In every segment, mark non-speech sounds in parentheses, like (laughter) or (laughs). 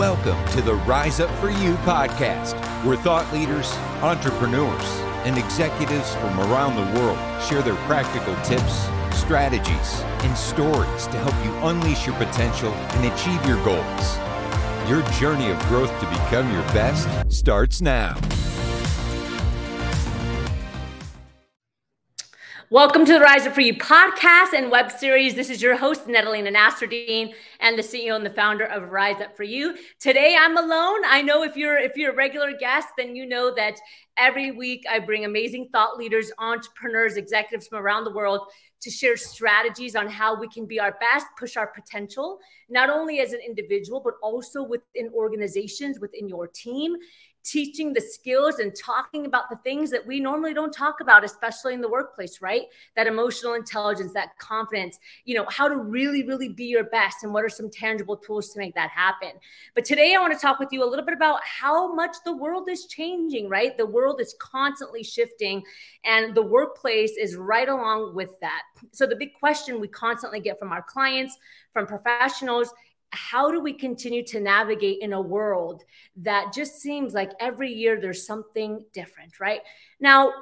Welcome to the Rise Up For You podcast, where thought leaders, entrepreneurs, and executives from around the world share their practical tips, strategies, and stories to help you unleash your potential and achieve your goals. Your journey of growth to become your best starts now. Welcome to the Rise Up For You podcast and web series. This is your host, Nada Lena Nasserdeen, and the CEO and the founder of Rise Up For You. Today I'm alone. I know if you're if you're a regular guest, then you know that every week I bring amazing thought leaders, entrepreneurs, executives from around the world to share strategies on how we can be our best, push our potential, not only as an individual, but also within organizations, within your team teaching the skills and talking about the things that we normally don't talk about, especially in the workplace, right? That emotional intelligence, that confidence, you know, how to really, really be your best and what are some tangible tools to make that happen. But today I want to talk with you a little bit about how much the world is changing, right? The world is constantly shifting and the workplace is right along with that. So the big question we constantly get from our clients, from professionals, how do we continue to navigate in a world that just seems like every year there's something different, right? Now,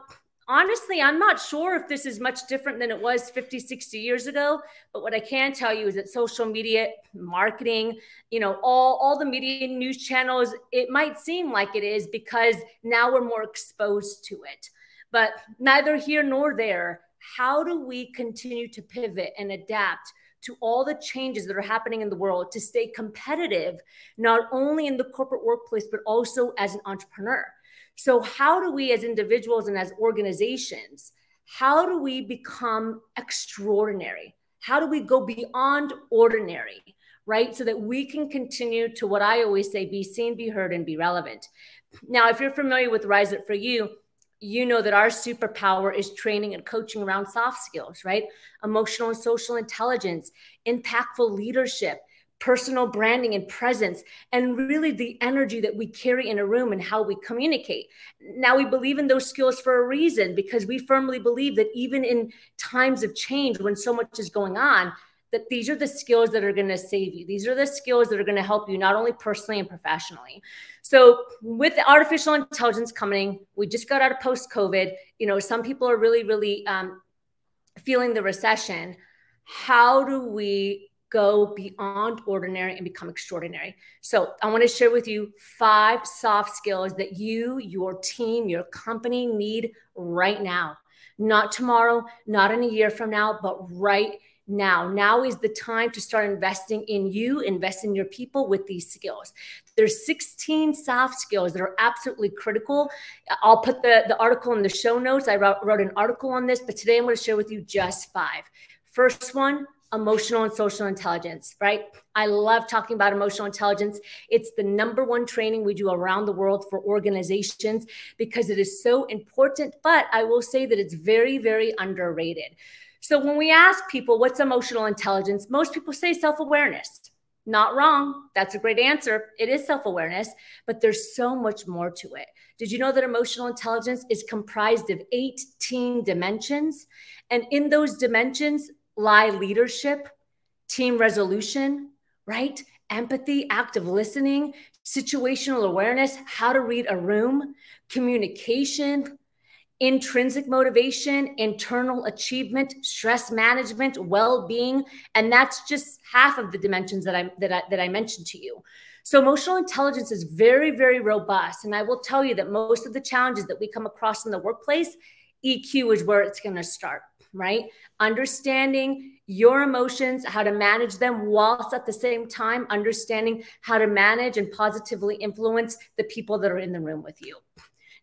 honestly, I'm not sure if this is much different than it was 50, 60 years ago. But what I can tell you is that social media, marketing, you know, all, all the media news channels, it might seem like it is because now we're more exposed to it. But neither here nor there. How do we continue to pivot and adapt to all the changes that are happening in the world to stay competitive, not only in the corporate workplace, but also as an entrepreneur. So, how do we as individuals and as organizations, how do we become extraordinary? How do we go beyond ordinary, right? So that we can continue to what I always say be seen, be heard, and be relevant. Now, if you're familiar with Rise Up For You, you know that our superpower is training and coaching around soft skills, right? Emotional and social intelligence, impactful leadership, personal branding and presence, and really the energy that we carry in a room and how we communicate. Now, we believe in those skills for a reason because we firmly believe that even in times of change, when so much is going on, that these are the skills that are going to save you. These are the skills that are going to help you not only personally and professionally. So, with artificial intelligence coming, we just got out of post COVID. You know, some people are really, really um, feeling the recession. How do we go beyond ordinary and become extraordinary? So, I want to share with you five soft skills that you, your team, your company need right now. Not tomorrow, not in a year from now, but right now. Now is the time to start investing in you, invest in your people with these skills. There's 16 soft skills that are absolutely critical. I'll put the, the article in the show notes. I wrote, wrote an article on this, but today I'm going to share with you just five. First one, emotional and social intelligence, right? I love talking about emotional intelligence. It's the number one training we do around the world for organizations because it is so important. But I will say that it's very, very underrated. So when we ask people what's emotional intelligence, most people say self awareness. Not wrong. That's a great answer. It is self awareness, but there's so much more to it. Did you know that emotional intelligence is comprised of 18 dimensions? And in those dimensions lie leadership, team resolution, right? Empathy, active listening, situational awareness, how to read a room, communication, intrinsic motivation, internal achievement, stress management, well-being, and that's just half of the dimensions that I that I, that I mentioned to you. So emotional intelligence is very very robust and I will tell you that most of the challenges that we come across in the workplace, EQ is where it's going to start, right? Understanding your emotions, how to manage them, whilst at the same time understanding how to manage and positively influence the people that are in the room with you.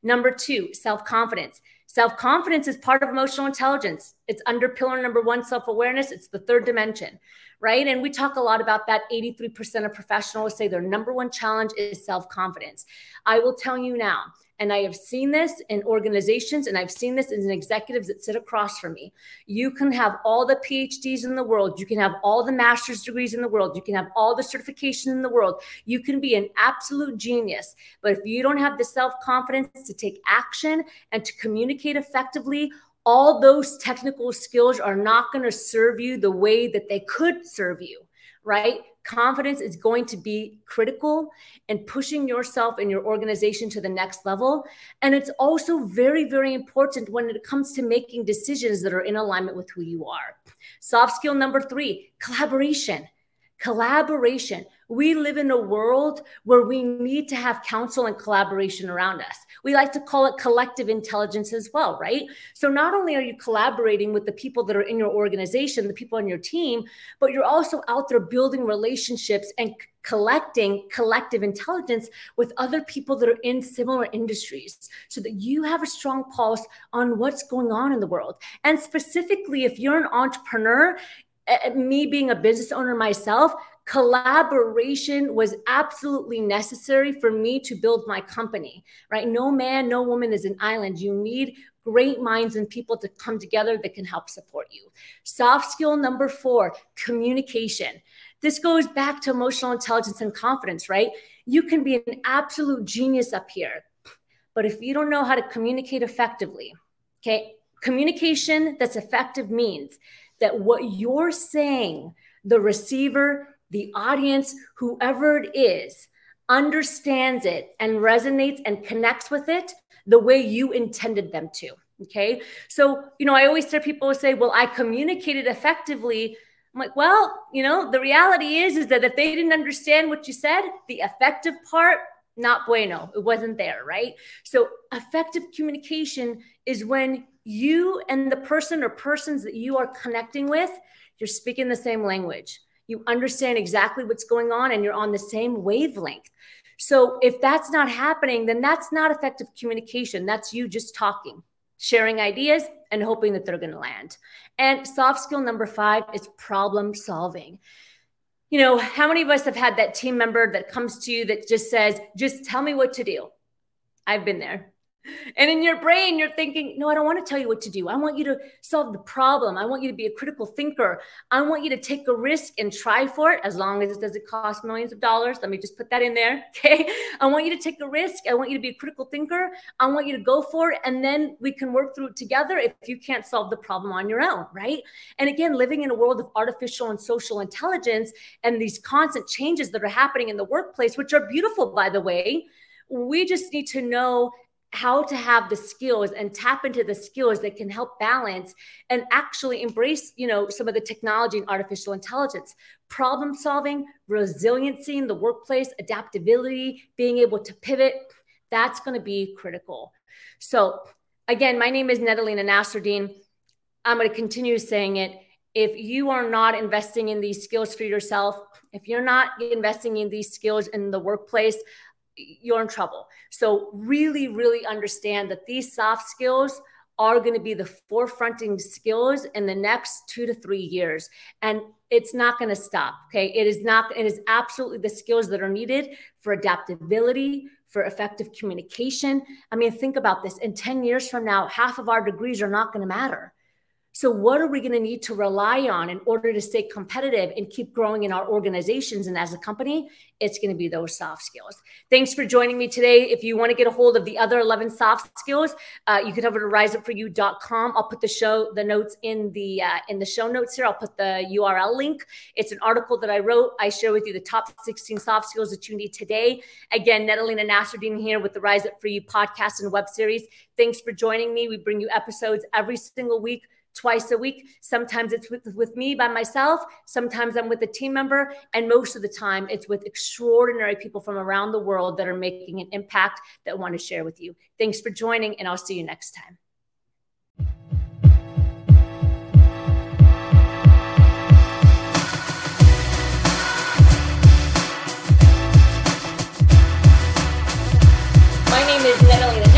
Number two, self confidence. Self confidence is part of emotional intelligence. It's under pillar number one, self awareness. It's the third dimension, right? And we talk a lot about that. 83% of professionals say their number one challenge is self confidence. I will tell you now, and I have seen this in organizations and I've seen this in executives that sit across from me. You can have all the PhDs in the world, you can have all the master's degrees in the world, you can have all the certification in the world, you can be an absolute genius. But if you don't have the self confidence to take action and to communicate effectively, all those technical skills are not going to serve you the way that they could serve you, right? confidence is going to be critical in pushing yourself and your organization to the next level. And it's also very, very important when it comes to making decisions that are in alignment with who you are. Soft skill number three collaboration. Collaboration. We live in a world where we need to have counsel and collaboration around us. We like to call it collective intelligence as well, right? So not only are you collaborating with the people that are in your organization, the people on your team, but you're also out there building relationships and collecting collective intelligence with other people that are in similar industries so that you have a strong pulse on what's going on in the world. And specifically, if you're an entrepreneur, me being a business owner myself, collaboration was absolutely necessary for me to build my company, right? No man, no woman is an island. You need great minds and people to come together that can help support you. Soft skill number four communication. This goes back to emotional intelligence and confidence, right? You can be an absolute genius up here, but if you don't know how to communicate effectively, okay, communication that's effective means that what you're saying, the receiver, the audience, whoever it is, understands it and resonates and connects with it the way you intended them to. Okay. So, you know, I always hear people say, well, I communicated effectively. I'm like, well, you know, the reality is, is that if they didn't understand what you said, the effective part, not bueno. It wasn't there, right? So, effective communication is when you and the person or persons that you are connecting with, you're speaking the same language you understand exactly what's going on and you're on the same wavelength. So if that's not happening, then that's not effective communication. That's you just talking, sharing ideas and hoping that they're going to land. And soft skill number 5 is problem solving. You know, how many of us have had that team member that comes to you that just says, "Just tell me what to do." I've been there. And in your brain, you're thinking, no, I don't want to tell you what to do. I want you to solve the problem. I want you to be a critical thinker. I want you to take a risk and try for it as long as it doesn't cost millions of dollars. Let me just put that in there. (laughs) Okay. I want you to take a risk. I want you to be a critical thinker. I want you to go for it. And then we can work through it together if you can't solve the problem on your own. Right. And again, living in a world of artificial and social intelligence and these constant changes that are happening in the workplace, which are beautiful, by the way. We just need to know how to have the skills and tap into the skills that can help balance and actually embrace you know some of the technology and artificial intelligence. Problem solving resiliency in the workplace adaptability being able to pivot that's going to be critical. So again my name is Nada Lena Nasserdeen i'm going to continue saying it. If you are not investing in these skills for yourself if you're not investing in these skills in the workplace you're in trouble. So really, really understand that these soft skills are going to be the forefronting skills in the next two to three years. And it's not going to stop. Okay. It is not, it is absolutely the skills that are needed for adaptability, for effective communication. I mean, think about this in 10 years from now, half of our degrees are not going to matter. So, what are we going to need to rely on in order to stay competitive and keep growing in our organizations and as a company? It's going to be those soft skills. Thanks for joining me today. If you want to get a hold of the other 11 soft skills, uh, you can head over to riseupforyou.com. I'll put the show, the notes in the uh, in the show notes here. I'll put the URL link. It's an article that I wrote. I share with you the top 16 soft skills that you need today. Again, Nada Lena Nasserdeen here with the Rise Up for You podcast and web series. Thanks for joining me. We bring you episodes every single week twice a week. Sometimes it's with, with me by myself. Sometimes I'm with a team member. And most of the time, it's with extraordinary people from around the world that are making an impact that want to share with you. Thanks for joining, and I'll see you next time. My name is Natalie